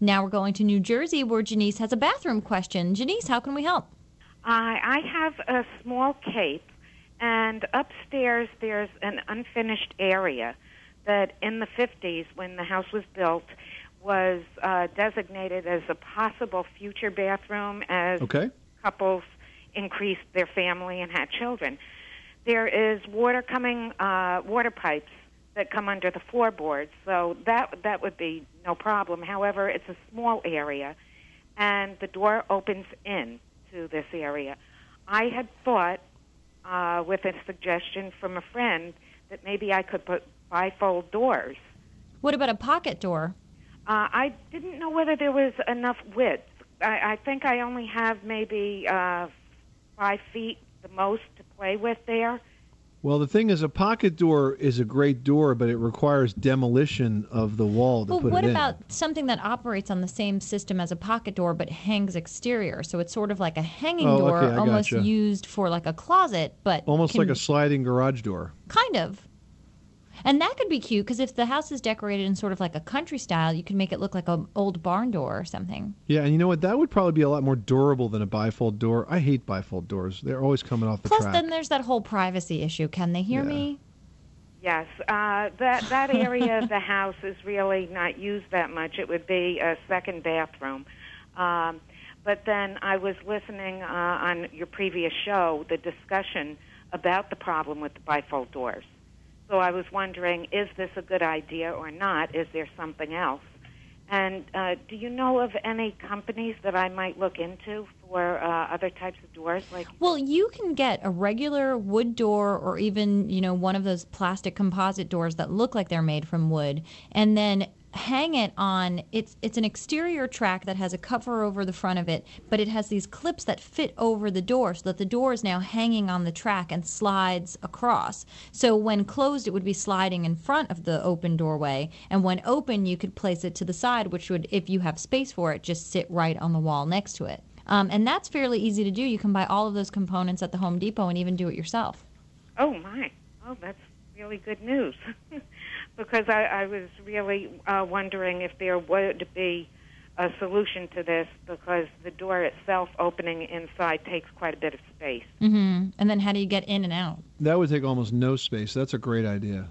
Now we're going to New Jersey where Janice has a bathroom question. Janice, how can we help? I I have a small cape, and upstairs there's an unfinished area that in the 50s, when the house was built, was uh, designated as a possible future bathroom as Okay. couples increased their family and had children. There is water coming, uh, water pipes that come under the floorboards, so that that would be no problem. However, it's a small area, and the door opens in to this area. I had thought, uh, with a suggestion from a friend, that maybe I could put bifold doors. What about a pocket door? Uh, I didn't know whether there was enough width. I, I think I only have maybe uh, five feet the most to play with there. Well, the thing is, a pocket door is a great door, but it requires demolition of the wall to Well, put what it in. about something that operates on the same system as a pocket door but hangs exterior? So it's sort of like a hanging Oh, door, okay, almost gotcha. used for like a closet, but Almost can- like a sliding garage door. kind of. And that could be cute because if the house is decorated in sort of like a country style, you can make it look like an old barn door or something. Yeah, and you know what? That would probably be a lot more durable than a bifold door. I hate bifold doors. They're always coming off the Plus, track. then there's that whole privacy issue. Can they hear Yeah. me? Yes, uh, that that area of the house is really not used that much. It would be a second bathroom. Um, but then I was listening uh, on your previous show, the discussion about the problem with the bifold doors. So I was wondering, is this a good idea or not? Is there something else? And uh, do you know of any companies that I might look into for uh, other types of doors? Like, Well, you can get a regular wood door or even, you know, one of those plastic composite doors that look like they're made from wood and then hang it on it's it's an exterior track that has a cover over the front of it, but it has these clips that fit over the door so that the door is now hanging on the track and slides across. So when closed it would be sliding in front of the open doorway and when open you could place it to the side which would if you have space for it just sit right on the wall next to it. Um, and that's fairly easy to do. You can buy all of those components at the Home Depot and even do it yourself. Oh my! Oh, that's really good news. because I, I was really uh, wondering if there would be a solution to this, because the door itself opening inside takes quite a bit of space. hmm And then how do you get in and out? that would take almost no space. That's a great idea.